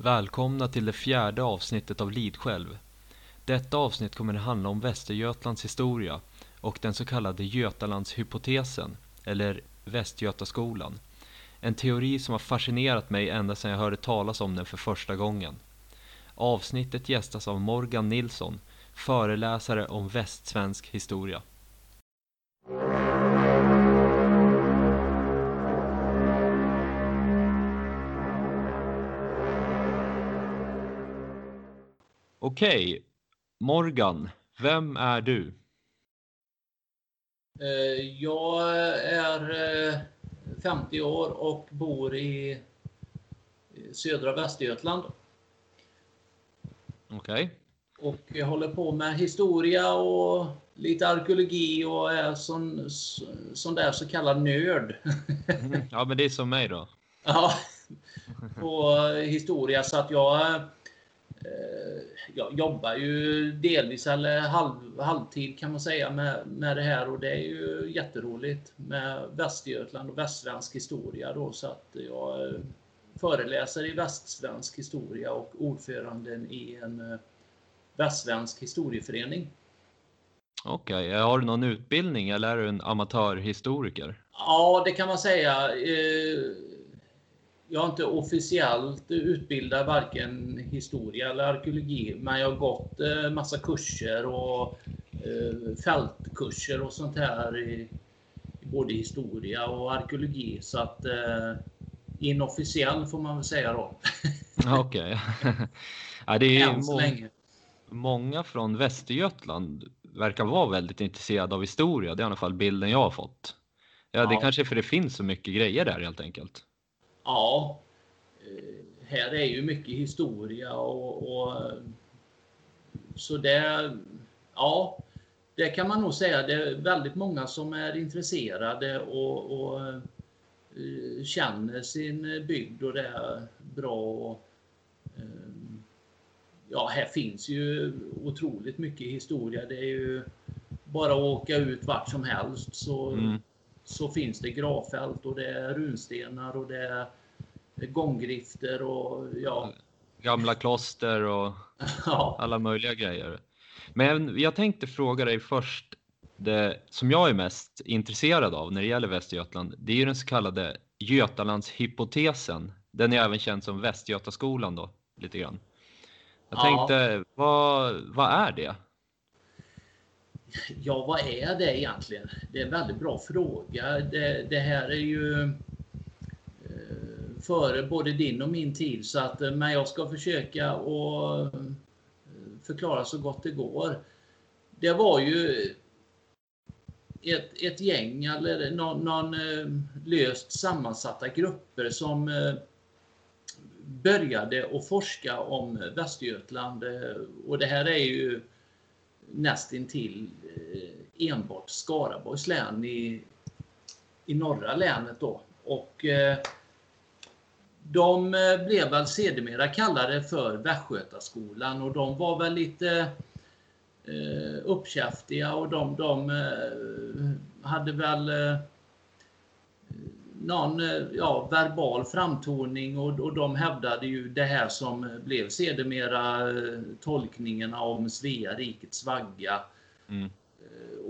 Välkomna till det fjärde avsnittet av Lidskälv. Detta avsnitt kommer att handla om Västergötlands historia och den så kallade Götalandshypotesen, eller Västgötaskolan. En teori som har fascinerat mig ända sedan jag hörde talas om den för första gången. Avsnittet gästas av Morgan Nilsson, föreläsare om västsvensk historia. Okej, Morgan, vem är du? Eh, jag är 50 eh, år och bor i södra Västergötland. Okej. Och jag håller på med historia och lite arkeologi och är sån, sån där så kallad nörd. Mm, ja, men det är som mig då. ja, på historia. Så att jag jag jobbar ju delvis eller halv, halvtid kan man säga med, med det här och det är ju jätteroligt med Västergötland och västsvensk historia då så att jag föreläser i västsvensk historia och ordföranden i en eh, västsvensk historieförening. Okej, okay. har du någon utbildning eller är du en amatörhistoriker? Ja, det kan man säga. Jag är inte officiellt utbildad varken historia eller arkeologi, men jag har gått eh, massa kurser och eh, fältkurser och sånt här i, både historia och arkeologi. Så att eh, inofficiell får man väl säga då. Okej. ja, det är Än så länge. Många från Västergötland verkar vara väldigt intresserade av historia. Det är i alla fall bilden jag har fått. Ja, ja. det är kanske för det finns så mycket grejer där helt enkelt. Ja, eh, här är ju mycket historia och, och så det, ja, det kan man nog säga. Det är väldigt många som är intresserade och, och eh, känner sin bygd och det är bra. Och, eh, ja, här finns ju otroligt mycket historia. Det är ju bara att åka ut vart som helst så, mm. så finns det gravfält och det är runstenar och det är gånggrifter och ja. Gamla kloster och ja. alla möjliga grejer. Men jag tänkte fråga dig först, det som jag är mest intresserad av när det gäller Västergötland, det är ju den så kallade Götalandshypotesen. Den är även känd som Västgötaskolan då, lite grann. Jag tänkte, ja. vad, vad är det? Ja, vad är det egentligen? Det är en väldigt bra fråga. Det, det här är ju före både din och min tid. Så att, eh, men jag ska försöka att eh, förklara så gott det går. Det var ju ett, ett gäng eller någon, någon löst sammansatta grupper som började att forska om Västergötland. Och det här är ju nästintill enbart Skaraborgs län i, i norra länet då. Och de eh, blev väl sedermera kallade för Västgötaskolan och de var väl lite eh, uppkäftiga och de, de eh, hade väl eh, någon eh, ja, verbal framtoning och, och de hävdade ju det här som blev sedermera eh, tolkningarna om Svea rikets vagga. Mm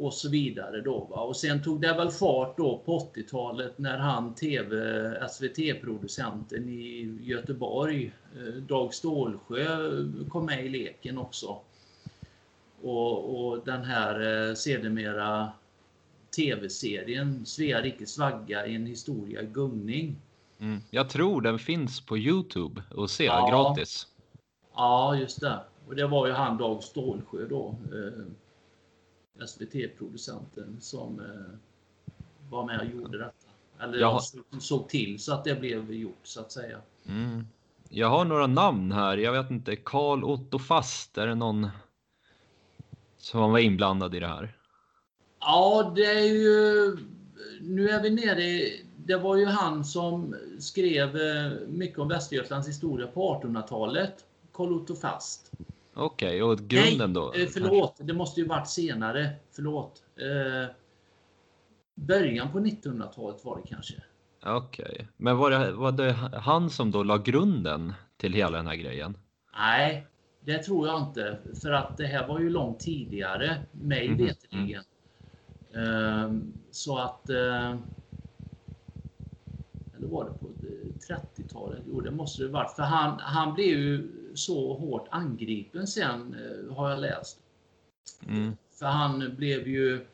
och så vidare då. Va? Och sen tog det väl fart då på 80-talet när han TV, SVT-producenten i Göteborg, eh, Dag Stålsjö, kom med i leken också. Och, och den här eh, sedermera TV-serien Svea rikes vagga i en historia gungning. Mm. Jag tror den finns på Youtube och se ja. gratis. Ja, just det. Och det var ju han Dag Stålsjö då. Eh, SVT-producenten som eh, var med och gjorde detta. Eller jag såg till så att det blev gjort så att säga. Mm. Jag har några namn här. Jag vet inte. Karl Otto Fast, är det någon som var inblandad i det här? Ja, det är ju... Nu är vi nere i... Det var ju han som skrev eh, mycket om Västergötlands historia på 1800-talet. Karl Otto Fast. Okej, okay, och grunden då? Nej, eh, förlåt. Det måste ju varit senare. Förlåt. Eh, början på 1900-talet var det kanske. Okej, okay. men var det, var det han som då la grunden till hela den här grejen? Nej, det tror jag inte. För att det här var ju långt tidigare, mig Mhm, veterligen. Ehm, Så att... eh, Eller var det på 30-talet? Jo, det måste det varit. För han, han blev ju så hårt angripen sen, eh, har jag läst. Mm. För han blev ju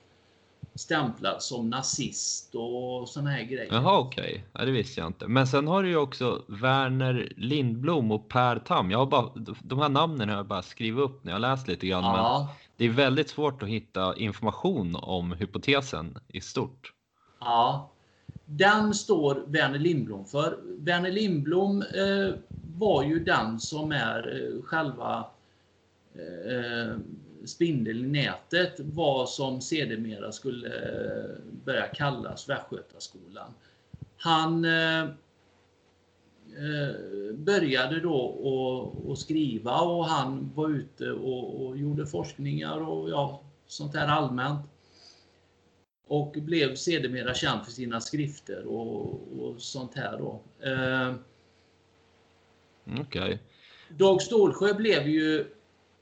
stämplad som nazist och såna här grejer. Jaha, okej. Ja, det visste jag inte. Men sen har du ju också Werner Lindblom och Per Tam. Jag har bara, de här namnen har jag bara skrivit upp när jag läst lite grann. Men Ja, det är väldigt svårt att hitta information om hypotesen i stort. ja. Den står Verner Lindblom för. Verner Lindblom eh, var ju den som är eh, själva eh, spindeln i nätet, vad som sedermera skulle eh, börja kallas Västgötaskolan. Han eh, eh började då att- att skriva och han var ute och, och gjorde forskningar och ja, sånt här allmänt. Och blev sedermera känd för sina skrifter och, och sånt här då. Eh, Okej. Dag Stålsjö blev ju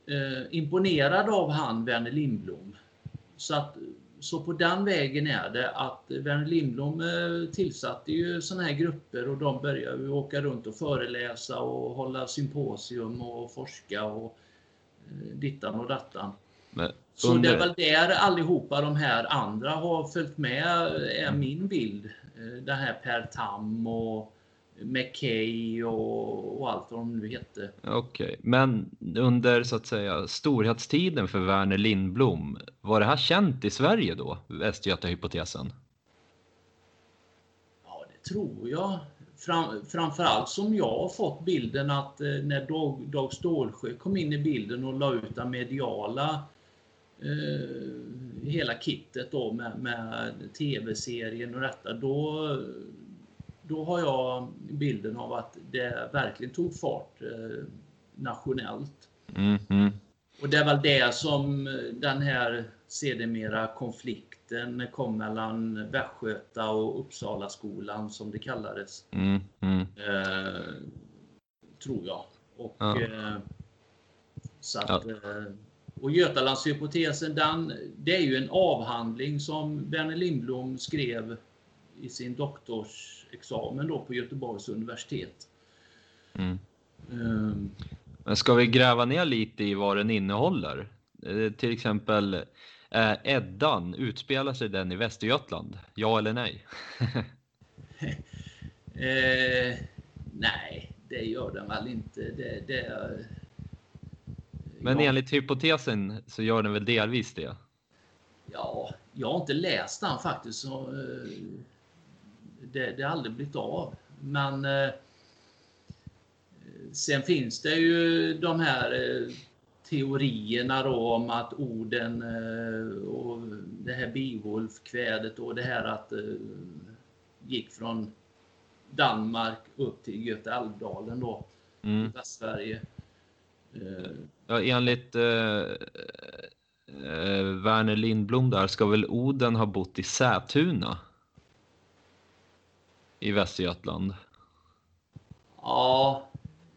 eh, imponerad av han Verner Lindblom. Så, att, så på den vägen är det att Verner Lindblom eh, tillsatte ju sådana här grupper och de började åka runt och föreläsa och hålla symposium och forska och eh, dittan och dattan. Men Så under- det är väl där allihopa de här andra har följt med, är min bild. Eh, Det här Per Tam och McKay och, och allt vad de nu hette. Okej, men under så att säga storhetstiden för Werner Lindblom, var det här känt i Sverige då, Västgötahypotesen? Ja, det tror jag. Fram, framförallt som jag har fått bilden att eh, när Dag, Dag Stålsjö kom in i bilden och la ut den mediala hela kittet då med, med tv-serien och detta, då, då har jag bilden av att det verkligen tog fart eh, nationellt. Mm, mm. Och det är väl det som den här sedermera konflikten kom mellan Västgöta och Uppsala skolan som det kallades. Mm. Eh, tror jag. Och, Ja. eh, så att, eh, och Götalandshypotesen, den, det är ju en avhandling som Verner Lindblom skrev i sin doktorsexamen då på Göteborgs universitet. Mm. Eh, Men ska vi gräva ner lite i vad den innehåller? Eh, till exempel, eh, Eddan, utspelar sig den i Västergötland? Ja eller nej? Eh, nej, det gör den väl inte. Det, det, Men ja, enligt hypotesen så gör den väl delvis det? ja, jag har inte läst den faktiskt. Så, eh, det, det har aldrig blivit av. Men eh, sen finns det ju de här eh, teorierna då om att orden och det här Beowulf-kvädet och det här att gick från Danmark upp till Göta Älvdalen då, i Mm. Västsverige. Ja, enligt eh, eh, Werner Lindblom där ska väl Oden ha bott i Sätuna i Västergötland? Ja,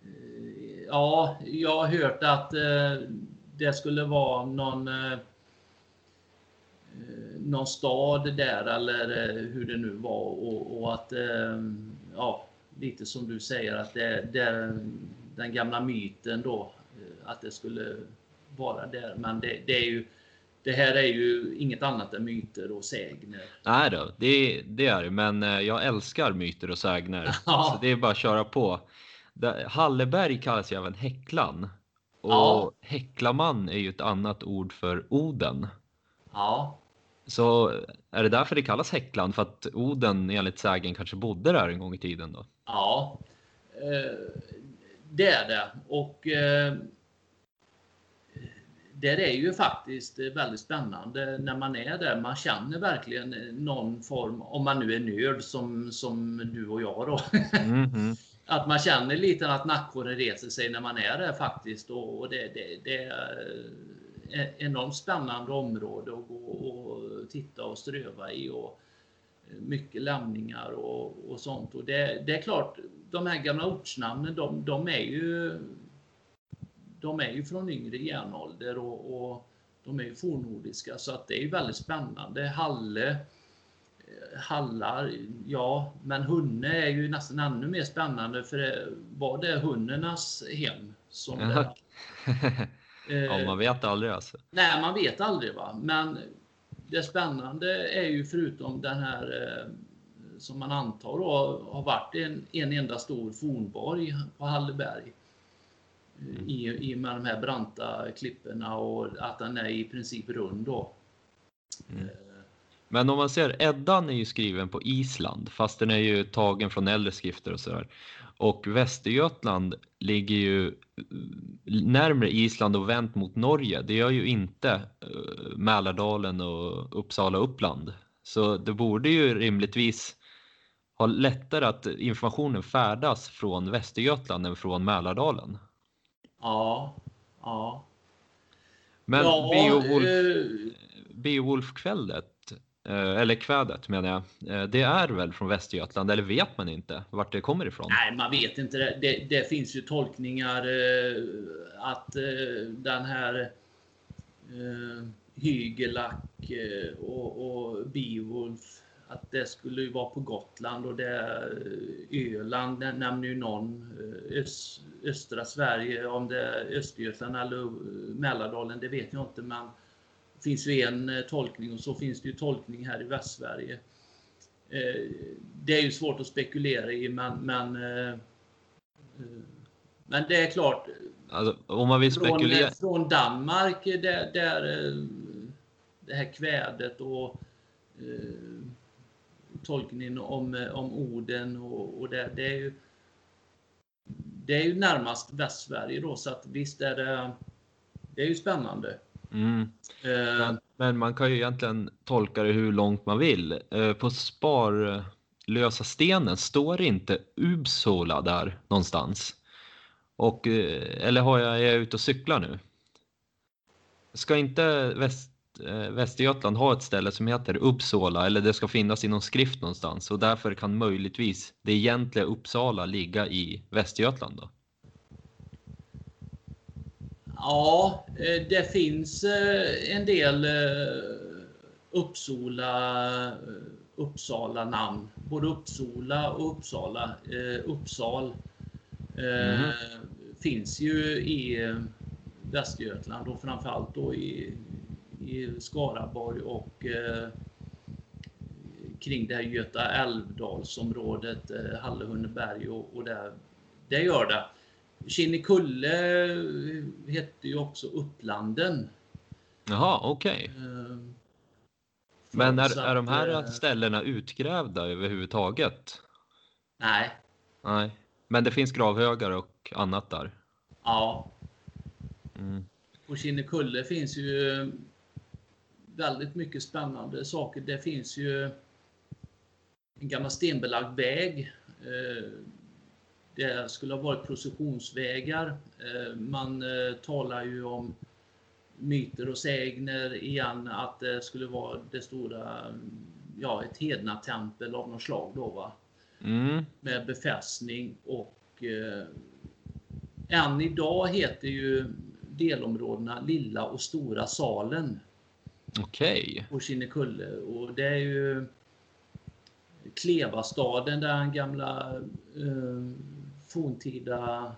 eh, ja, jag har hört att eh, det skulle vara någon, eh, någon stad där eller eh, hur det nu var och, och att, eh, ja, lite som du säger att det, det den gamla myten då, att det skulle vara där. Men det, det är ju, det här är ju inget annat än myter och sägner. Nej då, det, det är det, men eh, jag älskar myter och sägner. Ja. Så det är bara att köra på. Halleberg kallas ju även Häcklan. Och Ja. Häcklaman är ju ett annat ord för Oden. Ja, Så är det därför det kallas Häcklan? För att Oden enligt sägen kanske bodde där en gång i tiden då? Ja, eh, det är det. Och eh, det är ju faktiskt väldigt spännande när man är där. Man känner verkligen någon form, om man nu är nörd som, som du och jag då, Mhm. att man känner lite att nackhåren reser sig när man är där faktiskt. Och och det, det, det är enormt spännande område att gå och titta och ströva i. Och, mycket lämningar och, och sånt. Och det, det, är klart, de här gamla ortsnamnen, de, de, är ju de är ju från yngre järnålder och, och de är ju fornnordiska så att det är ju väldigt spännande. Halle, eh, Hallar, ja, men Hunne är ju nästan ännu mer spännande för det, var det hunnernas hem? Som ja, man vet aldrig alltså. Nej, man vet aldrig va, men det spännande är ju förutom den här eh, som man antar har varit en, en enda stor fornborg på Halleberg. Mm. I, I med de här branta klipporna och att den är i princip rund då. Mm. Eh. Men om man ser, Eddan är ju skriven på Island fast den är ju tagen från äldre skrifter och sådär. Och Västergötland ligger ju närmre Island och vänt mot Norge. Det gör ju inte eh, Mälardalen och Uppsala Uppland. Så det borde ju rimligtvis ha lättare att informationen färdas från Västergötland än från Mälardalen. Ja, ja. Men ja, Beowulf, Eh, Eh, eller kvädet menar jag, eh, det är väl från Västergötland eller vet man inte vart det kommer ifrån? Nej, man vet inte. Det, det, det finns ju tolkningar eh, att eh, den här Hygelack och, och Beowulf att det skulle ju vara på Gotland och det Öland nämner ju någon. Öst, östra Sverige, om det är Östergötland eller Mälardalen, det vet jag inte. Men finns ju en eh, tolkning och så finns det ju tolkning här i Västsverige. Eh, det är ju svårt att spekulera i men, men, eh, men det är klart. Alltså, om man vill spekulera. Från, från Danmark där, där det här kvädet och tolkningen om, om orden och, och det, det, är ju det är ju närmast Västsverige då så att visst är det det är ju spännande. Mm. Eh, men, men, man kan ju egentligen tolka det hur långt man vill. Eh, på Sparlösa stenen står inte Uppsala där någonstans. Och, eh, eller har jag, är jag ute och cyklar nu? Ska inte Väst, Västergötland ha ett ställe som heter Uppsala eller det ska finnas i någon skrift någonstans och därför kan möjligtvis det egentliga Uppsala ligga i Västergötland då? Ja, eh, det finns eh, en del eh, Uppsala, Uppsala namn. Både Uppsala och Uppsala. Uppsal mm. finns ju i Västergötland och framförallt då i, i Skaraborg och kring det här Göta älvdalsområdet, Hallehunneberg och, och där. Det gör det. Kinnekulle hette ju också Upplanden. Jaha, okej. Okay. Uh, Men är, är de här uh, ställena utgrävda överhuvudtaget? Nej. Nej. Men det finns gravhögar och annat där? Ja. Mm. På Kinnekulle finns ju väldigt mycket spännande saker. Det finns ju en gammal stenbelagd väg eh, det skulle ha varit processionsvägar. Eh, man eh, talar ju om myter och sägner igen att det skulle vara det stora, ja ett hednatempel av något slag då va. Mm. Med befästning och eh, än idag heter ju delområdena Lilla och Stora Salen. Okej. Okay. På Kinnekulle och det är ju Klevastaden där den gamla eh, forntida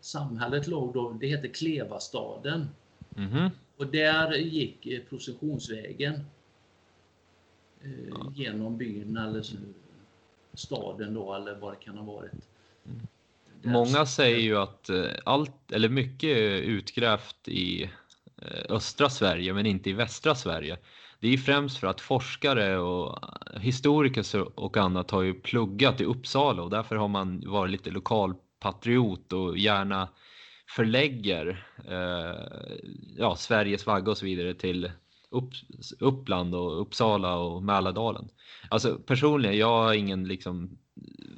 samhället låg då, det hette Klevastaden. Mm -hmm. Och där gick eh, processionsvägen eh, genom byn eller staden då eller vad det kan ha varit. Mm. Många säger ju att eh, allt eller mycket är utgrävt i eh, östra Sverige men inte i västra Sverige. Det är främst för att forskare och historiker och annat har ju pluggat i Uppsala och därför har man varit lite lokalpatriot och gärna förlägger eh, ja, Sveriges vagga och så vidare till upp, Uppland och Uppsala och Mälardalen. Alltså personligen, jag har ingen liksom,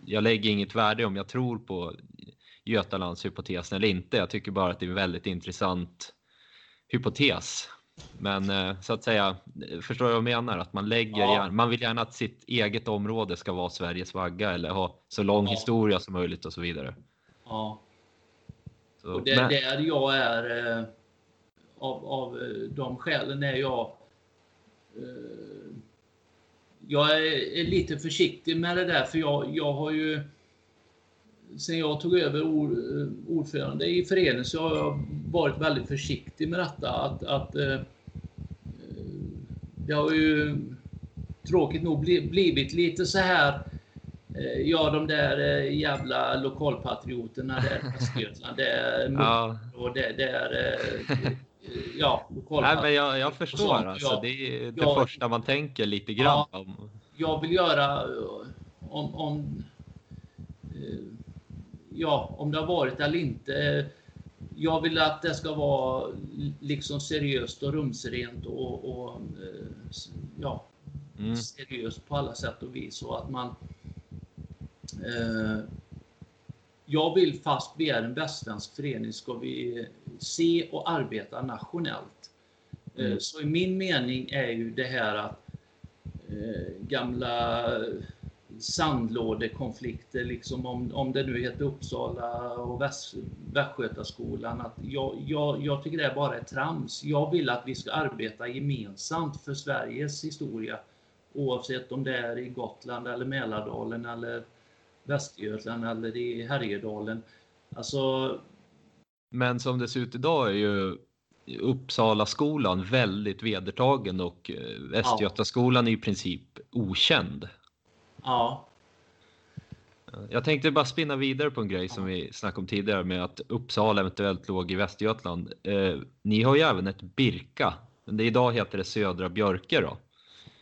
jag lägger inget värde om jag tror på Götalandshypotesen eller inte. Jag tycker bara att det är en väldigt intressant hypotes men eh, så att säga, förstår jag vad jag menar? Att man lägger Ja. gärna, man vill gärna att sitt eget område ska vara Sveriges vagga eller ha så lång Ja. historia som möjligt och så vidare. Ja. Så, Och det men- där jag är eh, av, av eh, de skälen är jag eh, jag är, är lite försiktig med det där för jag, jag har ju sen jag tog över ord, eh, ordförande i föreningen så har jag varit väldigt försiktig med detta att, att eh, eh, det har ju tråkigt nog bli, blivit lite så här eh, Ja, de där eh, jävla lokalpatrioterna där i Östergötland. Det är ja, och det, det är eh, nej, men jag, jag förstår alltså. ja. Det är det Ja. första man tänker lite grann Ja. om. Jag vill göra om, om ja, om det har varit eller inte. eh, Jag vill att det ska vara liksom seriöst och rumsrent och, och eh, ja, Mm. seriöst på alla sätt och vis. Och att man, eh, jag vill fast vi är en västsvensk förening ska vi se och arbeta nationellt. Eh, Mm. Så i min mening är ju det här att eh, gamla sandlådekonflikter, liksom om, om det nu heter Uppsala och Väst, Västgötaskolan, att jag, jag, jag tycker det är bara är trams. Jag vill att vi ska arbeta gemensamt för Sveriges historia, oavsett om det är i Gotland eller Mälardalen eller Västergötland eller i Härjedalen. Alltså, Men som det ser ut idag är ju Uppsala skolan väldigt vedertagen och eh, Västgötaskolan är i princip okänd. Ja, Jag tänkte bara spinna vidare på en grej som vi snackade om tidigare med att Uppsala eventuellt låg i Västergötland. Eh, ni har ju även ett Birka, men det idag heter det Södra Björke då.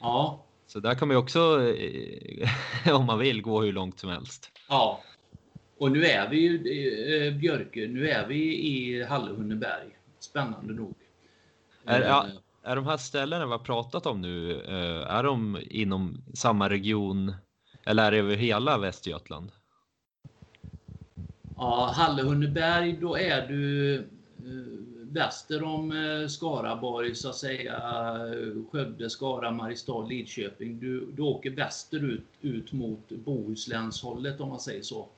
ja, Så där kan man ju också, eh, om man vill, gå hur långt som helst. ja. Och nu är vi ju, eh, Björke, nu är vi i Hallehunneberg. Spännande nog. Är, Eh, ja, är de här ställena vi har pratat om nu, eh, är de inom samma region eller är det över hela Västergötland? Ja, Hallehunneberg, då är du eh, väster om eh, Skaraborg, så att säga. eh, Skövde, Skara, Mariestad, Lidköping. Du, du åker västerut ut mot Bohuslänshållet om man säger så.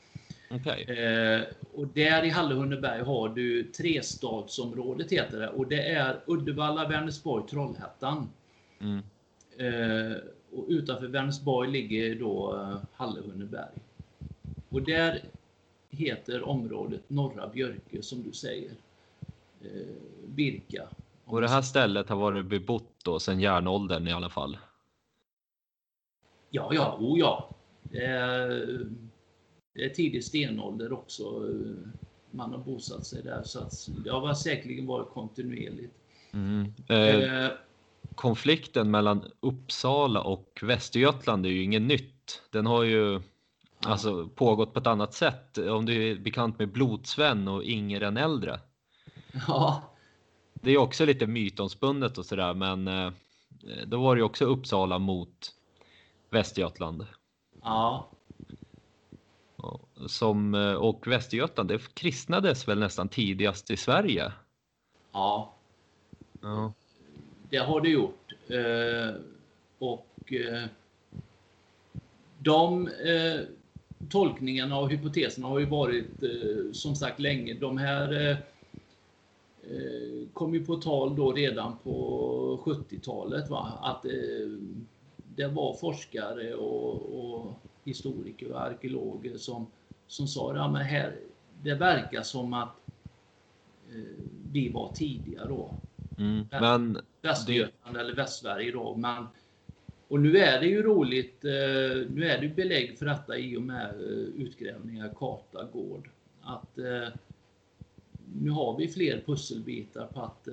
Okej. Eh, och där i Hallehunneberg har du trestadsområdet heter det. Och det är Uddevalla, Vänersborg, Trollhättan. Mm. Eh, och utanför Vänersborg ligger då eh, Hallehunneberg. Och där heter området Norra Björke som du säger. Eh, Birka. Och det här stället har varit bebott då sedan järnåldern i alla fall. Ja, ja, oh ja. Det är, det är tidig stenålder också. Man har bosatt sig där så att det har säkerligen varit kontinuerligt. Mm. Eh, Eh, konflikten mellan Uppsala och Västergötland är ju inget nytt. Den har ju alltså pågått på ett annat sätt. Om du är bekant med Blodsven och Inger den äldre. ja, Det är också lite mytomspunnet och sådär, men eh, då var det ju också Uppsala mot Västergötland. ja, Som, eh, och Västergötland, det kristnades väl nästan tidigast i Sverige. ja. Ja. Det har det gjort. Eh, och eh, de eh, tolkningarna och hypoteserna har ju varit eh, som sagt länge. De här eh, eh kom ju på tal då redan på 70-talet. Va? Att eh, det var forskare och, och historiker och arkeologer som, som sa ja, men här, det verkar som att eh, vi var tidiga då. Mm. Men Västergötland eller Västsverige då. Men, och nu är det ju roligt, eh, nu är det ju belägg för detta i och med eh, utgrävningar, karta, gård. Att eh, nu har vi fler pusselbitar på att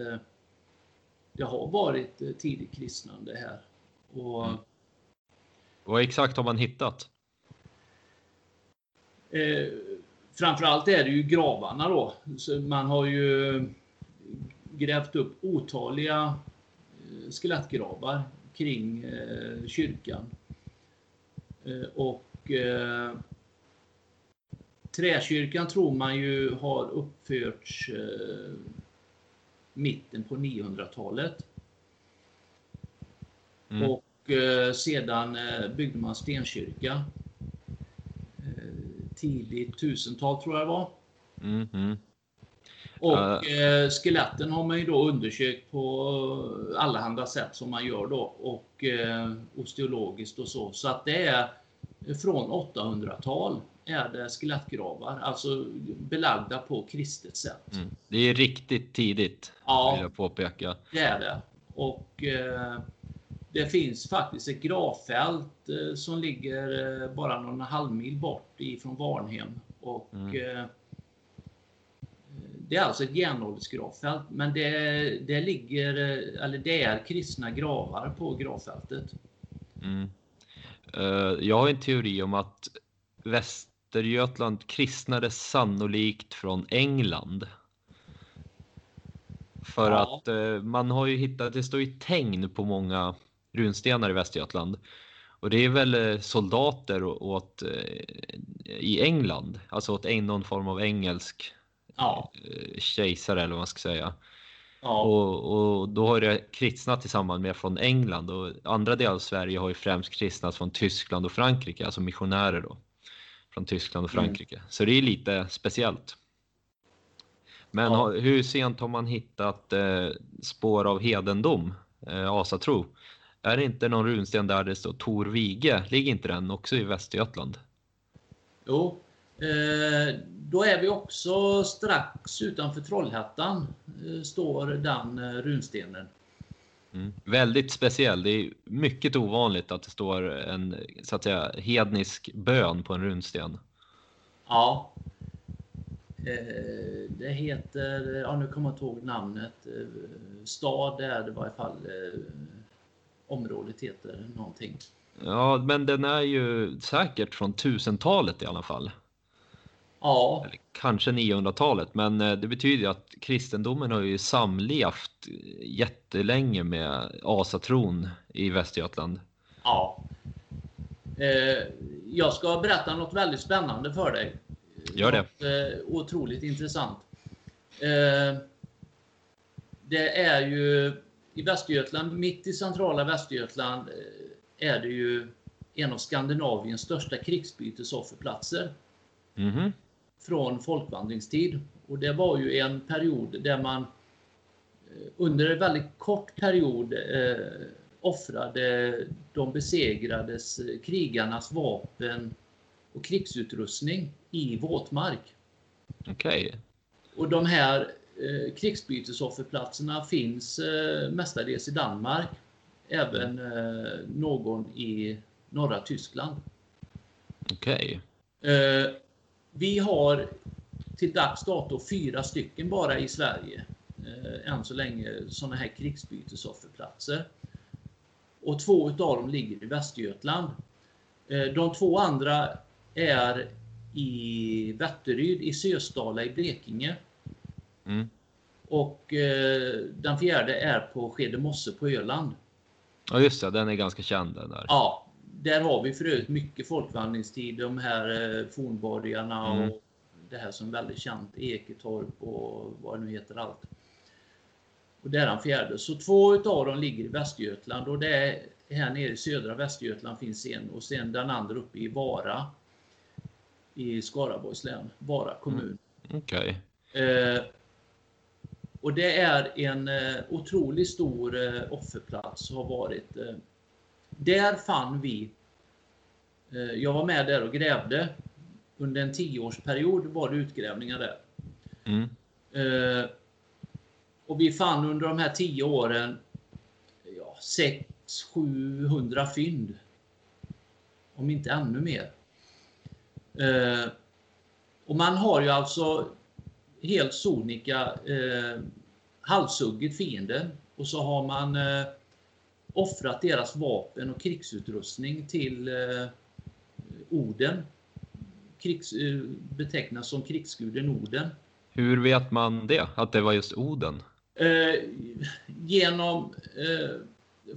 det har varit tidigt kristnande här. Och, Mm. vad exakt har man hittat? Eh, framförallt är det ju gravarna då. Så man har ju grävt upp otaliga eh, skelettgravar kring eh, kyrkan. Eh, och eh, Träkyrkan tror man ju har uppförts eh, mitten på 900-talet. Mm. Och eh, sedan byggde man stenkyrka. Tidigt tusental tror jag det var. Mm, mm. Och uh. skeletten har man ju då undersökt på allehanda sätt som man gör då och eh, osteologiskt och så. Så att det är från 800-tal är det skelettgravar, alltså belagda på kristet sätt. Mm. Det är riktigt tidigt, ja, vill jag påpeka. det är det. Och eh, det finns faktiskt ett gravfält eh, som ligger eh, bara någon halvmil bort ifrån Varnhem. Och, mm. Eh, det är alltså ett järnåldersgravfält, men det, det ligger, eh, eller det är kristna gravar på gravfältet. Mm. Uh, jag har en teori om att Västergötland kristnades sannolikt från England. För ja. att uh, man har ju hittat, det står ju tegn på många runstenar i Västergötland. Och det är väl soldater åt, i England, alltså åt någon form av engelsk ja. Kejsare eller vad man ska säga. Ja. Och, och, då har det kristnat tillsammans med från England och andra delar av Sverige har ju främst kristnat från Tyskland och Frankrike, alltså missionärer då. Från Tyskland och mm. Frankrike. Mm. Så det är lite speciellt. Men ja. hur sent har man hittat eh, spår av hedendom, eh, asatro? Är det inte någon runsten där det står Tor Vige? Ligger inte den också i Västergötland? Jo, Eh, då är vi också strax utanför Trollhättan, eh, står den eh, runstenen. Mm. Väldigt speciell. Det är mycket ovanligt att det står en så att säga hednisk bön på en runsten. Ja. Det heter, ja nu kommer jag inte ihåg namnet, stad är det i varje fall, området heter någonting. Ja, men den är ju säkert från tusentalet i alla fall. Ja. Eller kanske 900-talet, men eh, det betyder att kristendomen har ju samlevt jättelänge med asatron i Västergötland. Ja. Eh, jag ska berätta något väldigt spännande för dig. Gör det. Något, eh, otroligt intressant. Eh, det är ju i Västergötland, mitt i centrala Västergötland, eh, är det ju en av Skandinaviens största krigsbytesofferplatser. Mm -hmm från folkvandringstid. Och det var ju en period där man eh, under en väldigt kort period eh, offrade de besegrades eh, krigarnas vapen och krigsutrustning i våtmark. Okej. Okay. Och de här eh, krigsbytesofferplatserna finns eh, mestadels i Danmark. Även eh, någon i norra Tyskland. Okej. Okay. Vi har till dags dato fyra stycken bara i Sverige, eh, än så länge, sådana här krigsbytesofferplatser. Och två utav dem ligger i Västergötland. Eh, de två andra är i Vätteryd i Sösdala i Blekinge. Mm. Och eh, den fjärde är på Skedemosse på Öland. Ja just det, den är ganska känd den där. Ja, där har vi för övrigt mycket folkvandringstid, de här eh, fornborgarna mm. och det här som är väldigt känt, Eketorp och vad det nu heter allt. Och det är den fjärde. Så två utav dem ligger i Västergötland och det är här nere i södra Västergötland finns en och sen den andra uppe i Vara i Skaraborgs län, Vara kommun. Mm. Okej. Okay. Eh, och det är en eh, otroligt stor eh, offerplats har varit. Där fann vi, eh, jag var med där och grävde, under en tioårsperiod var det utgrävningar där. Mm. Eh, och vi fann under de här tio åren ja, 600-700 fynd. Om inte ännu mer. Eh, och man har ju alltså helt sonika eh, halshuggit fienden och så har man eh, offrat deras vapen och krigsutrustning till eh, Oden. Krigs, eh, betecknas som krigsguden Oden. Hur vet man det? Att det var just Oden? Eh, genom eh,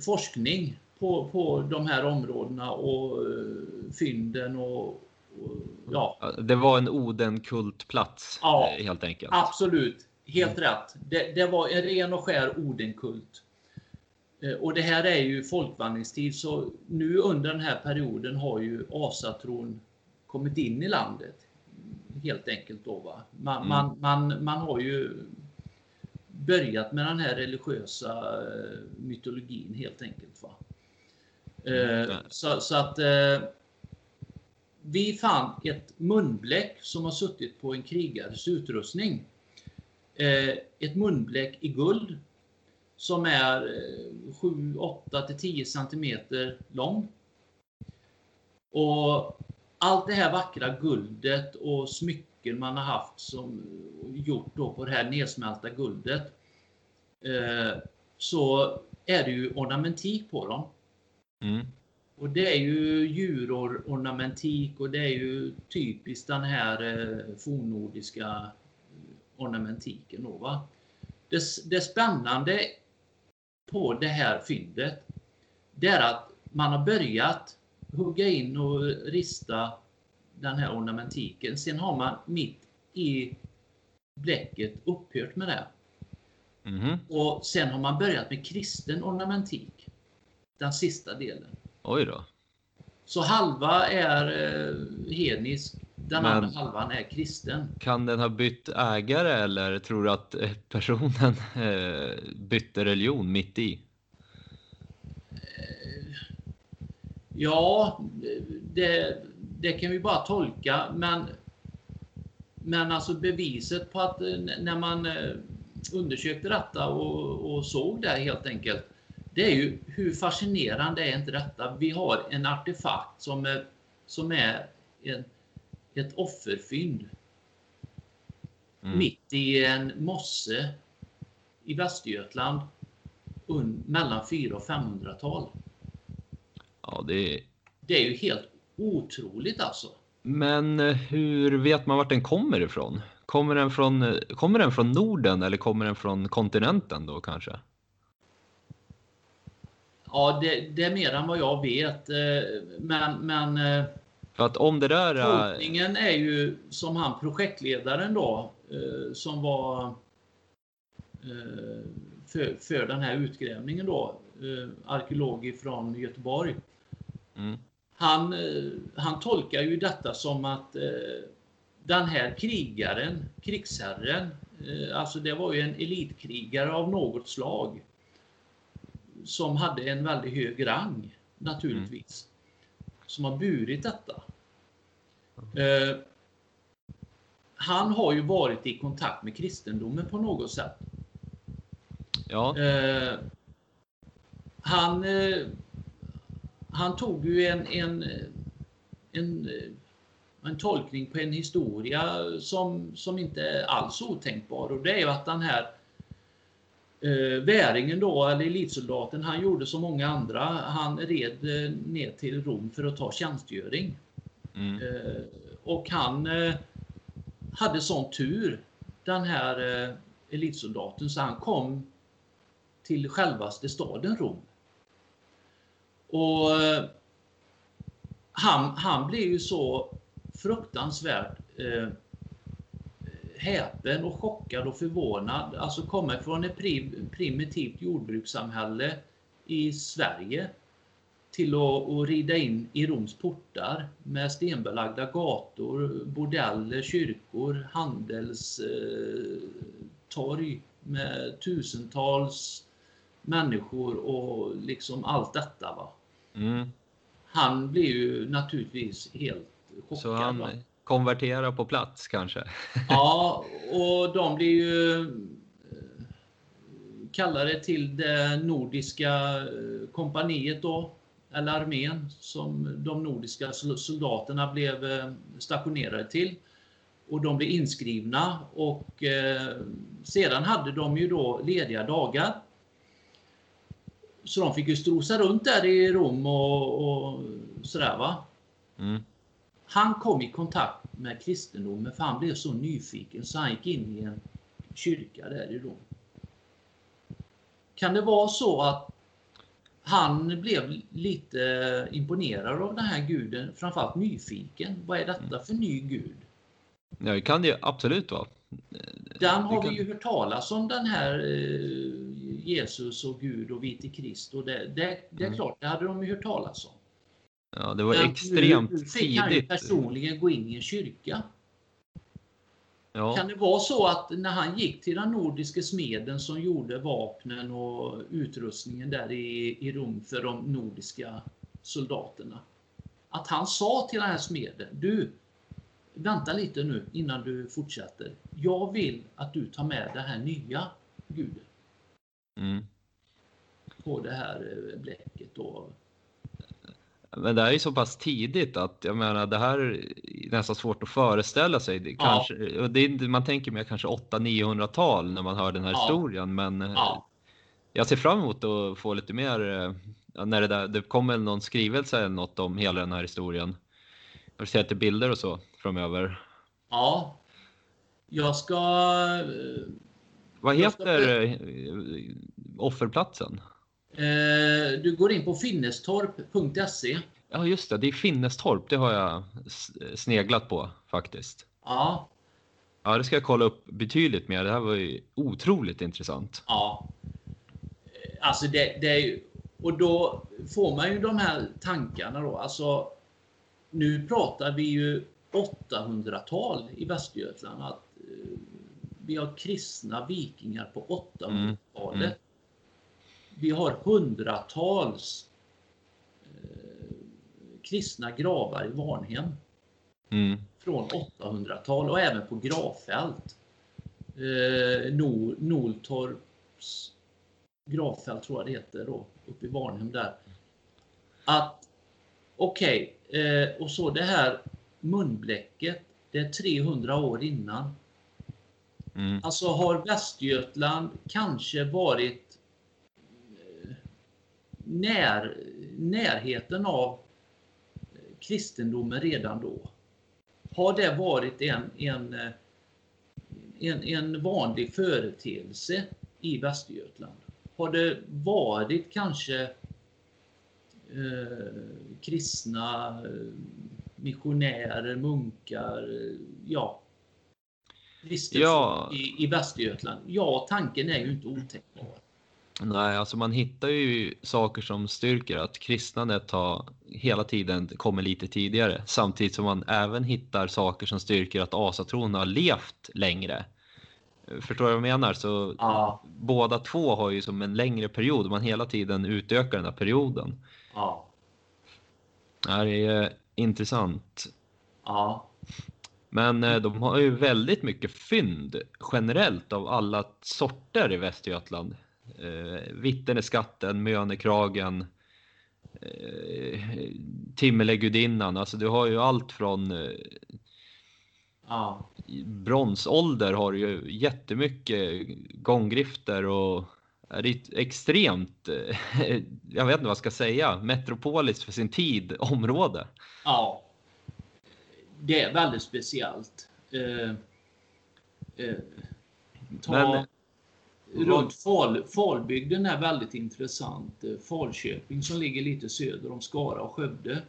forskning på, på de här områdena och eh, fynden och, och, ja. Det var en Odenkultplats ja, eh, helt enkelt? Absolut, helt mm. rätt. Det, det, var en ren och skär Odenkult. Eh, och det här är ju folkvandringstid så nu under den här perioden har ju asatron kommit in i landet. Helt enkelt då. Va? Man, mm. man, man, man har ju börjat med den här religiösa eh, mytologin helt enkelt. Va? Mm. Så, så, att vi fann ett munbläck som har suttit på en krigares utrustning. Ett munbläck i guld som är 7, 8 till 10 centimeter lång. Och allt det här vackra guldet och smycken man har haft som gjort då på det här nedsmälta guldet. Eh, så är det ju ornamentik på dem. Mm. Och det är ju djurornamentik och det är ju typiskt den här eh, fornnordiska ornamentiken. Då, va? Det, det spännande på det här fyndet, det är att man har börjat hugga in och rista den här ornamentiken. Sen har man mitt i bläcket upphört med det. Mm. Och sen har man börjat med kristen ornamentik. Den sista delen. Oj då. Så halva är eh, hednisk, den Men andra halvan är kristen. Kan den ha bytt ägare eller tror du att eh, personen eh, bytte religion mitt i? Ja, det, det kan vi bara tolka, men, men alltså beviset på att när man undersökte detta och, och såg det helt enkelt, det är ju hur fascinerande är inte detta? Vi har en artefakt som är, som är en, ett offerfynd. Mm. Mitt i en mosse i Västergötland mellan 400 och 500-tal. Ja, det är... Det är ju helt otroligt alltså. Men eh, hur vet man vart den kommer ifrån? Kommer den från, eh, kommer den från Norden eller kommer den från kontinenten då kanske? Ja, det, det, är mer än vad jag vet. Eh, men, men för att om det där... Tolkningen är ju som han projektledaren då, eh, som var för, för den här utgrävningen då, arkeolog från Göteborg. Mm. Han, han tolkar ju detta som att den här krigaren, krigsherren, alltså det var ju en elitkrigare av något slag som hade en väldigt hög rang naturligtvis. Mm. Som har burit detta. Eh, han har ju varit i kontakt med kristendomen på något sätt. Ja. Eh, han, eh, han tog ju en, en, en, en tolkning på en historia som, som inte är alls otänkbar och det är ju att den här Eh, Väringen då, eller elitsoldaten, han gjorde som många andra. Han red eh, ner till Rom för att ta tjänstgöring. Mm. Eh, och han eh, hade sån tur, den här eh, elitsoldaten, så han kom till självaste staden Rom. Och han, han blev ju så fruktansvärt eh, häpen och chockad och förvånad. Alltså komma från ett primitivt jordbrukssamhälle i Sverige till att, att rida in i Roms portar med stenbelagda gator, bordeller, kyrkor, handelstorg eh, med tusentals människor och liksom allt detta. Va? Mm. Han blir ju naturligtvis helt chockad. Så han, konvertera på plats kanske? Ja, och de blir ju eh, kallade till det nordiska eh, kompaniet då, eller armén, som de nordiska soldaterna blev eh, stationerade till. Och de blev inskrivna och eh, sedan hade de ju då lediga dagar. Så de fick ju strosa runt där i Rom och, och sådär va. Mm. Han kom i kontakt med kristendomen för han blev så nyfiken så han gick in i en kyrka där i Rom. Kan det vara så att han blev lite imponerad av den här guden, framförallt nyfiken. Vad är detta för ny gud? Ja, det kan det absolut vara. Den har kan... vi ju hört talas om den här eh, Jesus och Gud och vi till Krist. Och det, det, det är Mm. klart, det hade de ju hört talas om. Ja, det var Men extremt nu fick han ju tidigt. personligen gå in i en kyrka. Ja, Kan det vara så att när han gick till den nordiska smeden som gjorde vapnen och utrustningen där i, i Rom för de nordiska soldaterna. Att han sa till den här smeden, du, vänta lite nu innan du fortsätter. Jag vill att du tar med det här nya guden mm. på det här eh, bläcket. Och, Men det här är ju så pass tidigt att jag menar det här är nästan svårt att föreställa sig. Ja. kanske, det är, man tänker mer kanske 800-900-tal när man hör den här Ja. historien. Men eh, ja, jag ser fram emot att få lite mer, eh, ja, när det, där, det kommer någon skrivelse eller något om hela den här historien. Jag vill se lite bilder och så framöver. ja. Jag ska... eh, Vad Jag ska heter offerplatsen? Eh, du går in på finnestorp.se. Ja just det, det är Finnestorp. Det har jag s- sneglat på faktiskt. Ja, Ja, det ska jag kolla upp betydligt mer. Det här var ju otroligt intressant. ja. Eh, Alltså det, det är ju... Och då får man ju de här tankarna då. Alltså, nu pratar vi ju 800-tal i Västergötland. Att eh, vi har kristna vikingar på 800-talet. Mm. Vi har hundratals eh, kristna gravar i Varnhem. Mm. från 800-tal och även på gravfält. Eh, Noltorps gravfält tror jag det heter då, uppe i Varnhem där. Att okej, eh, och så det här munbläcket, det är 300 år innan. Mm. Alltså har Västergötland kanske varit när, närheten av kristendomen redan då? Har det varit en, en, en, en vanlig företeelse i Västergötland? Har det varit kanske eh, kristna eh, missionärer, munkar, eh, ja, vistelser Ja. i, i Västergötland? Ja, tanken är ju inte otänkbar. Nej, alltså man hittar ju saker som styrker att kristnandet har hela tiden kommit lite tidigare. Samtidigt som man även hittar saker som styrker att asatron har levt längre. Förstår du vad jag menar? Så Ja, båda två har ju som en längre period. Man hela tiden utökar den här perioden. ja, Det är eh, intressant. ja, Men eh, de har ju väldigt mycket fynd generellt av alla sorter i Västergötland. Eh, Vitterneskatten, Mjönekragen, eh, Timmerlegudinnan. Alltså du har ju allt från eh, ja, bronsålder har du ju jättemycket gånggrifter och är ett extremt, eh, jag vet inte vad jag ska säga, metropoliskt för sin tid område. ja. Det är väldigt speciellt. Eh, eh, ta, Men- runt Fal, Falbygden är väldigt intressant. Eh, Falköping som ligger lite söder om Skara och Skövde.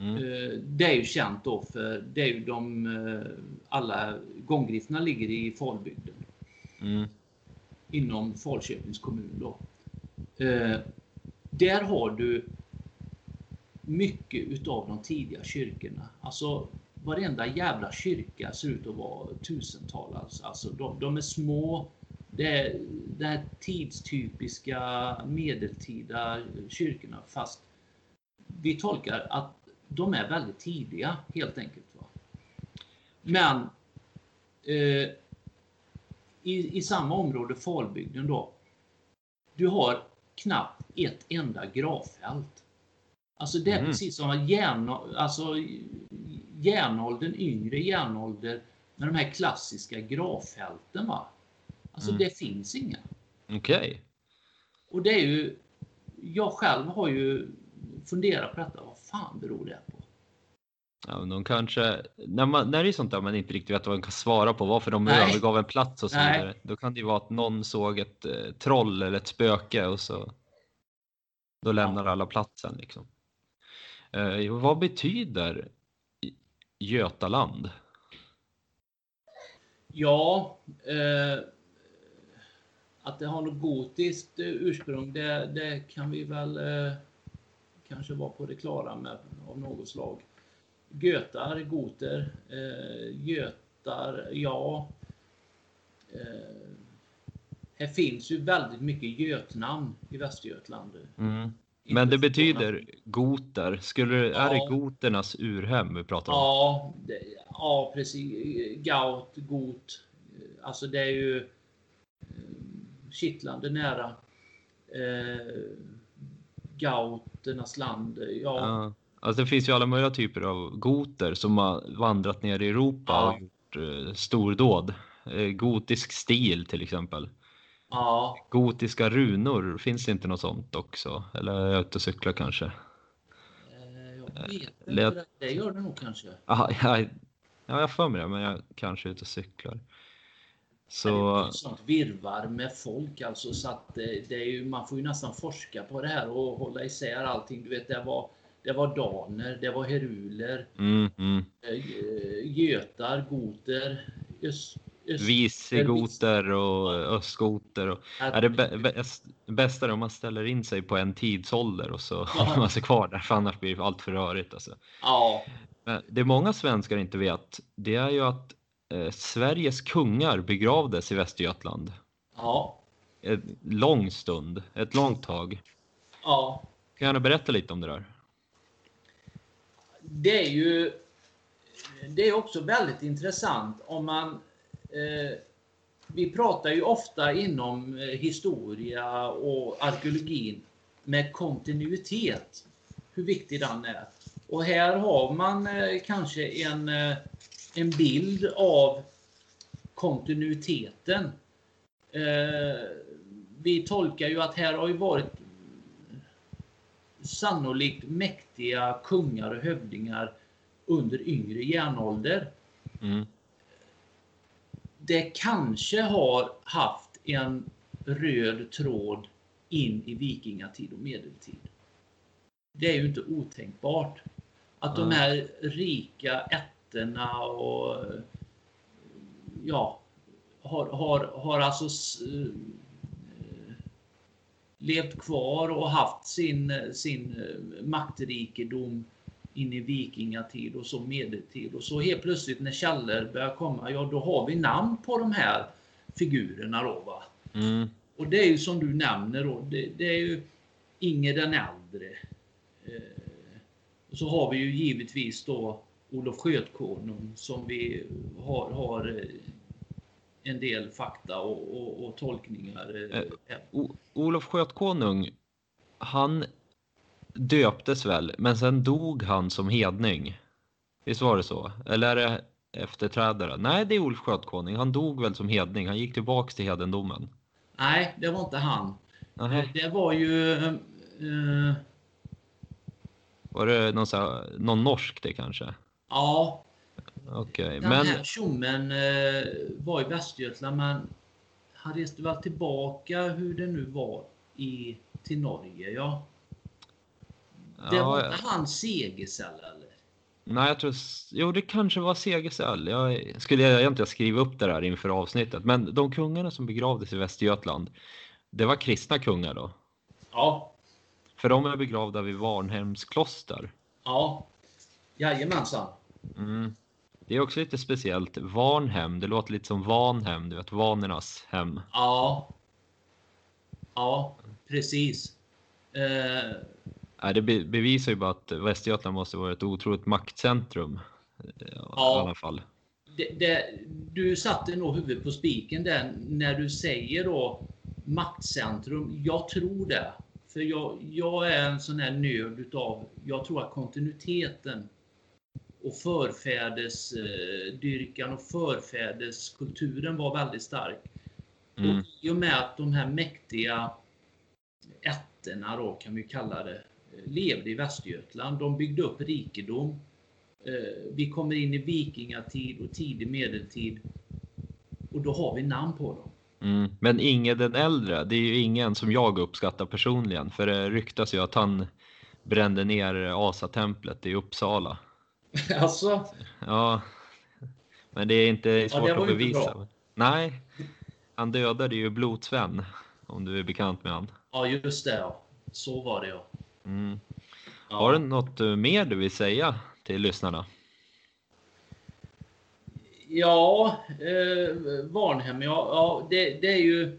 Mm. Eh, Det är ju känt då för det är ju de, eh, alla gånggrifterna ligger i Falbygden Mm. inom Falköpings kommun då. Där har du mycket utav de tidiga kyrkorna. Alltså varenda jävla kyrka ser ut att vara tusental. Alltså, alltså de, de är små. Det är de här tidstypiska medeltida kyrkorna fast vi tolkar att de är väldigt tidiga helt enkelt. Va? Men eh, i, i samma område, Falbygden då, du har knappt ett enda gravfält. Alltså det är Mm. precis som järn, alltså järnåldern, yngre järnålder, med de här klassiska gravfälten. Va? Alltså Mm. det finns inga. Okej. Och det är ju, jag själv har ju funderat på detta, vad fan beror det på? Ja, men de kanske, när, man, när det är sånt där man inte riktigt vet vad man kan svara på, varför de Nej. övergav en plats och så Nej. vidare. Då kan det ju vara att någon såg ett eh, troll eller ett spöke och så då lämnar alla platsen liksom. Eh, vad betyder Götaland? Ja, eh, att det har något gotiskt eh, ursprung, det, det kan vi väl eh, kanske vara på det klara med av något slag. Götar, goter, eh, götar, ja. Eh, här finns ju väldigt mycket götnamn i Västergötland. Mm. Men det betyder goter. Skulle, ja. Är det goternas urhem vi pratar om? Ja, det, ja precis. Gaut, got. Alltså det är ju eh, kittlande nära. Eh, gauternas land. Ja. ja. Alltså det finns ju alla möjliga typer av goter som har vandrat ner i Europa ja. och gjort eh, stordåd. Eh, gotisk stil till exempel. Ja. Gotiska runor, finns det inte något sånt också? Eller är jag ute och cyklar kanske? Eh, jag vet inte, det gör det nog kanske. Aha, ja, ja, jag får mig det, men jag kanske är ute och cyklar. Så... Ett sånt virvar med folk alltså så att det, är ju, man får ju nästan forska på det här och hålla isär allting. Du vet, det var, det var daner, det var heruler, mm, mm. götar, goter, öst, Visigoter och östgoter. Och, är det bästa är om man ställer in sig på en tidsålder och så ja. håller man sig kvar där, för annars blir det allt för rörigt. Alltså. Ja. Det många svenskar inte vet, det är ju att eh, Sveriges kungar begravdes i Västergötland. Ja. En lång stund, ett långt tag. Ja. Kan gärna berätta lite om det där. Det är ju det är också väldigt intressant om man Eh, vi pratar ju ofta inom eh, historia och arkeologin med kontinuitet, hur viktig den är. Och här har man eh, kanske en, en bild av kontinuiteten. Vi tolkar ju att här har ju varit sannolikt mäktiga kungar och hövdingar under yngre järnålder. Mm det kanske har haft en röd tråd in i vikingatid och medeltid. Det är ju inte otänkbart att de här rika ätterna och ja, har, har, har alltså eh, levt kvar och haft sin, sin eh, maktrikedom in i vikingatid och så medeltid. Och så helt plötsligt när källor börjar komma, ja då har vi namn på de här figurerna då va. Mm. Och det är ju som du nämner då, det, det är ju Inger den äldre. Eh, och så har vi ju givetvis då Olof Skötkonung som vi har, har eh, en del fakta och, och, och tolkningar. Eh, eh Olof Skötkonung, han döptes väl, men sen dog han som hedning. Visst var det så? Eller är det efterträdare? Nej, det är Ulf Skötkonung. Han dog väl som hedning. Han gick tillbaks till hedendomen. Nej, det var inte han. Aha. Det var ju... Uh... Var det någon, så någon norsk det kanske? Ja. Okej, okay, Den men... här tjommen uh, var i Västergötland, men han reste väl tillbaka hur det nu var i, till Norge, ja. Det var inte han Segersäll eller? Nej, jag tror... Jo, det kanske var Segersäll. Jag skulle egentligen skriva upp det där inför avsnittet. Men de kungarna som begravdes i Västergötland, det var kristna kungar då? Ja. För de är begravda vid Varnhems kloster? Ja. Jajamensan. Mm. Det är också lite speciellt. Varnhem, det låter lite som Vanhem, du vet, vanernas hem. Ja. Ja, precis. Eh, Nej, det bevisar ju bara att Västergötland måste vara ett otroligt maktcentrum. Eh, I ja, alla fall. Det, det, du satte nog huvudet på spiken där när du säger då maktcentrum. Jag tror det. För jag, jag är en sån här nörd utav, jag tror att kontinuiteten och förfädersdyrkan och förfäderskulturen var väldigt stark. Mm. Och I och med att de här mäktiga ätterna då kan vi kalla det, levde i Västergötland. De byggde upp rikedom. Eh, vi kommer in i vikingatid och tidig medeltid. Och då har vi namn på dem. Mm. Men Inge den äldre, det är ju ingen som jag uppskattar personligen. För det ryktas ju att han brände ner Asatemplet i Uppsala. Alltså? Ja. Men det är inte svårt ja, att bevisa. Nej. Han dödade ju Blodsven, om du är bekant med han. Ja, just det. Ja. Så var det ja. Mm. ja. Har du något eh, mer du vill säga till lyssnarna? Ja, eh, Varnhem, ja, ja det, det, är ju...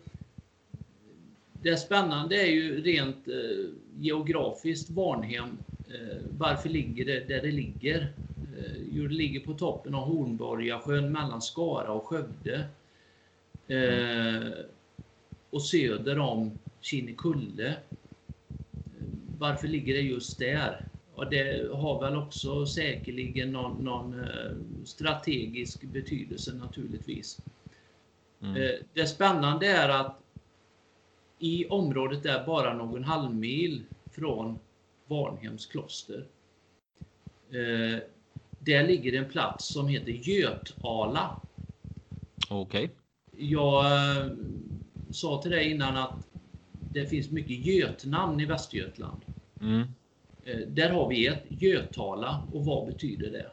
Det spännande är ju rent eh, geografiskt Varnhem. Eh, varför ligger det där det ligger? Eh, jo, det ligger på toppen av Hornborgasjön mellan Skara och Skövde. Eh, och söder om Kinnekulle. Varför ligger det just där? Och det har väl också säkerligen någon, någon strategisk betydelse naturligtvis. Mm. Det spännande är att i området är bara någon halvmil från Varnhems kloster. Eh, Där ligger en plats som heter Götala. Okej. Jag eh, sa till dig innan att det finns mycket Götnamn i Västergötland. Mm. Eh, Där har vi ett, Götala. Och vad betyder det?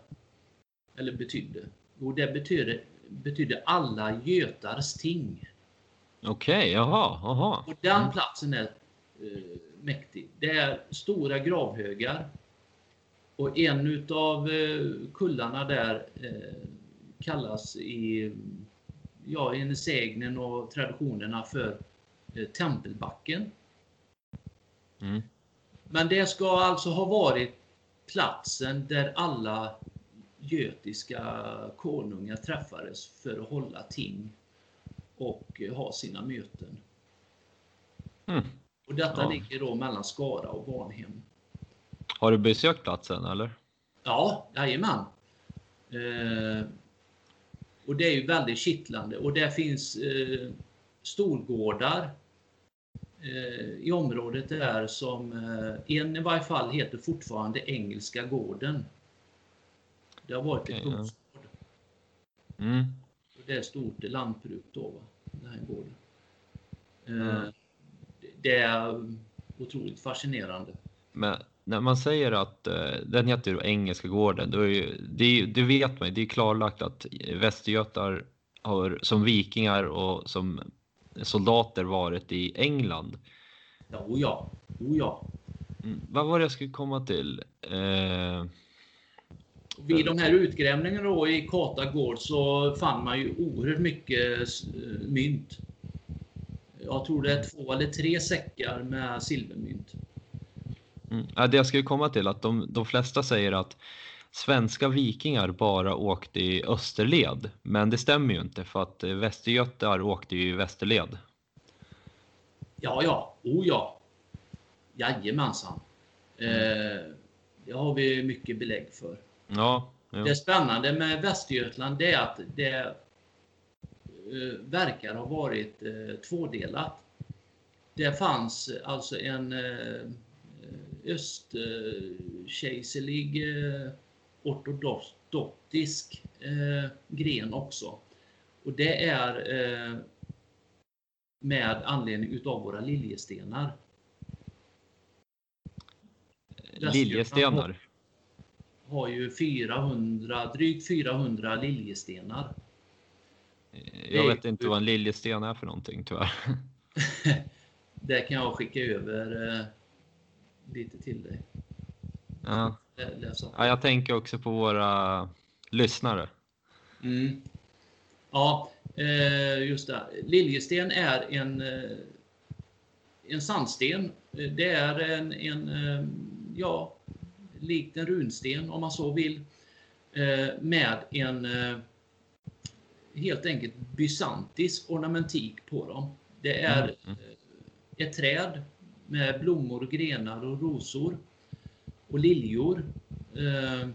Eller betydde? Jo, det betyder, betyder alla Götars ting. Okej, jaha, jaha. Och den Mm. platsen är eh, mäktig. Det är stora gravhögar. Och en utav eh, kullarna där eh, kallas i, ja, i sägnen och traditionerna för eh, Tempelbacken. Mm. Men det ska alltså ha varit platsen där alla götiska konungar träffades för att hålla ting och ha sina möten. Mm. Och detta Ja. ligger då mellan Skara och Varnhem. Har du besökt platsen eller? Ja, jajamän. Eh, och det är ju väldigt kittlande och där finns eh, storgårdar eh, i området där som eh, en i varje fall heter fortfarande Engelska gården. Det har varit ett Okej, ja. Mm. Och Det är stort lantbruk då, va? den här gården. Mm. Eh, det- Det är otroligt fascinerande. Men när man säger att eh, den heter ju Engelska gården, då är ju, det, är det vet man det är klarlagt att Västergötar har som vikingar och som soldater varit i England. Ja, o ja, o ja. Mm. Vad var det jag skulle komma till? Eh, Vid de här utgrävningarna då i Kata gård så fann man ju oerhört mycket eh, mynt. Jag tror det är två eller tre säckar med silvermynt. mm. ja, det jag skulle komma till att de, de flesta säger att svenska vikingar bara åkte i österled, men det stämmer ju inte för att eh, Västergötar åkte ju i västerled. Ja, ja, o ja. Jajamensan. Eh, det har vi mycket belägg för. Ja, ja. Det spännande med Västergötland är att det verkar ha varit eh, tvådelat. Det fanns eh, alltså en eh, östkejserlig eh, ortodoxisk eh, gren också. Och det är eh, med anledning utav våra liljestenar. Liljestenar. har ju 400, drygt 400 liljestenar. Jag vet inte vad en liljesten är för någonting tyvärr. Det kan jag skicka över eh, lite till dig. Ja. Ja, jag tänker också på våra lyssnare. Mm. Ja, eh, just det. Liljesten är en, eh, en sandsten. Det är en, en ja, likt en runsten om man så vill, med en helt enkelt bysantisk ornamentik på dem. Det är Mm. eh, ett träd med blommor, grenar och rosor och liljor. Eh,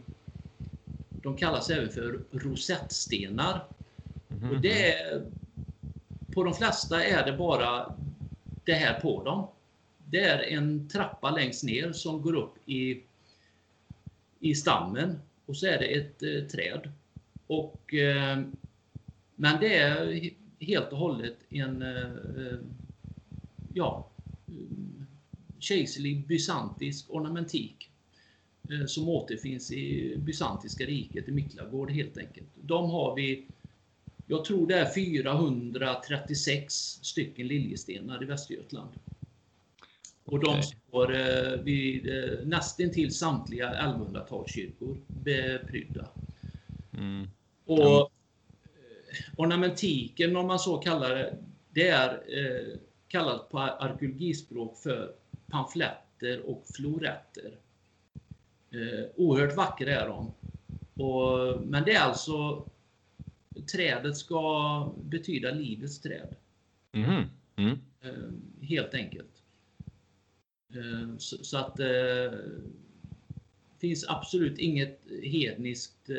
De kallas även för rosettstenar. Mhm. Och det är, på de flesta är det bara det här på dem. Det är en trappa längst ner som går upp i, i stammen och så är det ett eh, träd. Och, eh, men det är he- helt och hållet en eh, eh, ja, eh, kejserlig bysantisk ornamentik som återfinns i bysantiska riket i Miklagård helt enkelt. De har vi jag tror det är 436 stycken liljestenar i Västergötland. Och de står eh, vid eh, nästintill samtliga 1100-talskyrkor beprydda. Mm. Och ornamentiken, om man så kallar det, det är eh, kallat på arkeologispråk för pamfletter och floretter. Eh, oerhört vackra är de. Och, men det är alltså trädet ska betyda livets träd. Mhm. Mm. Eh, helt enkelt. Eh, så, så att finns absolut inget hedniskt eh,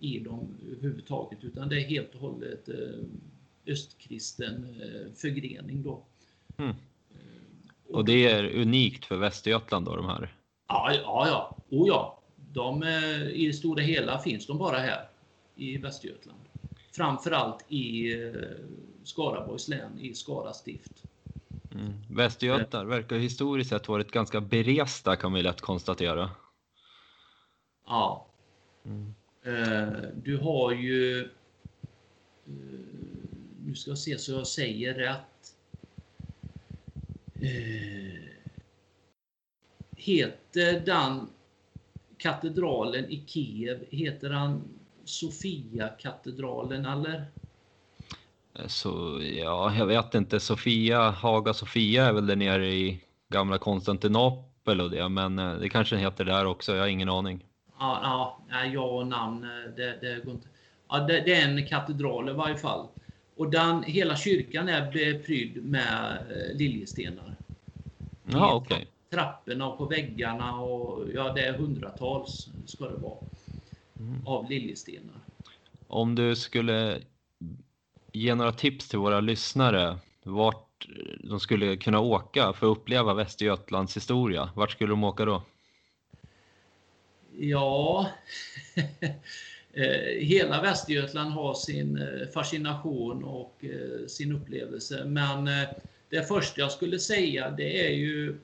i dem överhuvudtaget utan det är helt och hållet eh, östkristen eh, förgrening då. Mm. Och det är unikt för Västergötland då, de här? Ja, ja, ja. Oh, ja. De, eh, I det stora hela finns de bara här i Västergötland. Framförallt i eh, Skaraborgs län, i Skara stift. Mm. Västergötland verkar historiskt sett varit ganska beresta kan vi lätt konstatera. Ja. Mm. Eh, Du har ju... eh, Nu ska jag se så jag säger rätt. Eh, Heter den katedralen i Kiev, heter den Sofia-katedralen eller? Så ja, jag vet inte. Sofia, Haga Sofia är väl där nere i gamla Konstantinopel och det, men det kanske heter där också. Jag har ingen aning. Ja, ja, ja och namn, eh, det, det går inte. Ja, det, det är en katedral i varje fall. Och den, hela kyrkan är beprydd med eh, liljestenar. Ja, okej. Trapporna och på väggarna och ja, det är hundratals ska det vara. Mm. Av liljestenar. Om du skulle ge några tips till våra lyssnare vart de skulle kunna åka för att uppleva Västergötlands historia, vart skulle de åka då? Ja, eh, hela Västergötland har sin eh, fascination och eh, sin upplevelse. Men det första jag skulle säga det är ju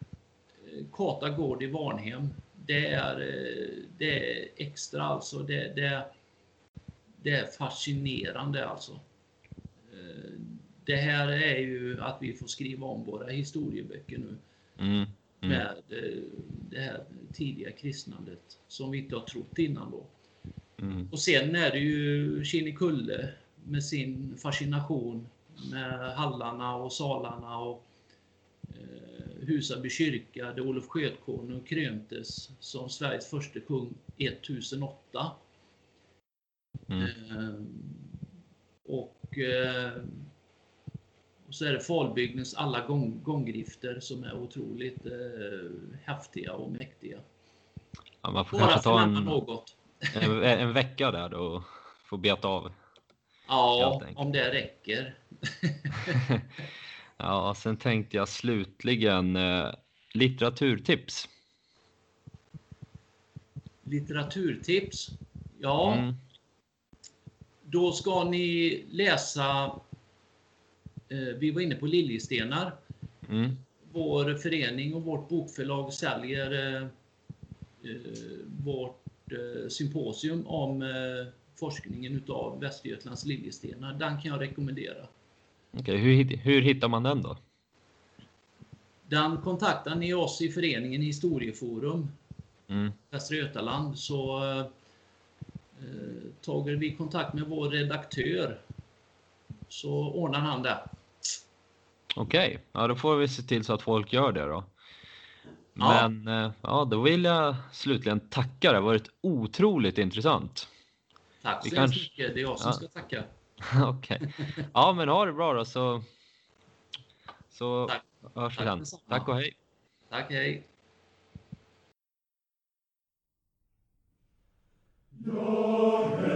Kata gård i Varnhem. Det är, det är extra alltså. Det, det, det är fascinerande alltså. Det här är ju att vi får skriva om våra historieböcker nu Mm. Mm. med eh, det här tidiga kristnandet som vi inte har trott innan då. Mm. Och sen är det ju Kinnekulle med sin fascination med hallarna och salarna och eh, Husaby kyrka där Olof Skötkonung kröntes som Sveriges första kung 1008. Mm. Eh, och, eh, och så är det Falbygdens alla gång, gånggrifter som är otroligt eh, häftiga och mäktiga. Ja, man får Bara kanske ta en, något. en, en vecka där och få beta av. Ja, om det räcker. Ja, sen tänkte jag slutligen eh, litteraturtips. Litteraturtips. Ja, Mm. då ska ni läsa Vi var inne på Liljestenar. Mm. Vår förening och vårt bokförlag säljer eh, eh, vårt eh, symposium om eh, forskningen utav Västergötlands liljestenar. Den kan jag rekommendera. Okej, hur, hur hittar man den då? Den kontaktar ni oss i föreningen Historieforum Mm. Västra Götaland så eh, tager vi kontakt med vår redaktör så ordnar han det. Okej, ja då får vi se till så att folk gör det då. Ja. Men eh, ja, då vill jag slutligen tacka. Det har varit otroligt intressant. Tack så Vi kanske- mycket. Det är jag som Ja. ska tacka. Okej. Ja, men ha det bra då så, så Tack. hörs vi Tack sen. Tack och hej. Tack, hej. Jag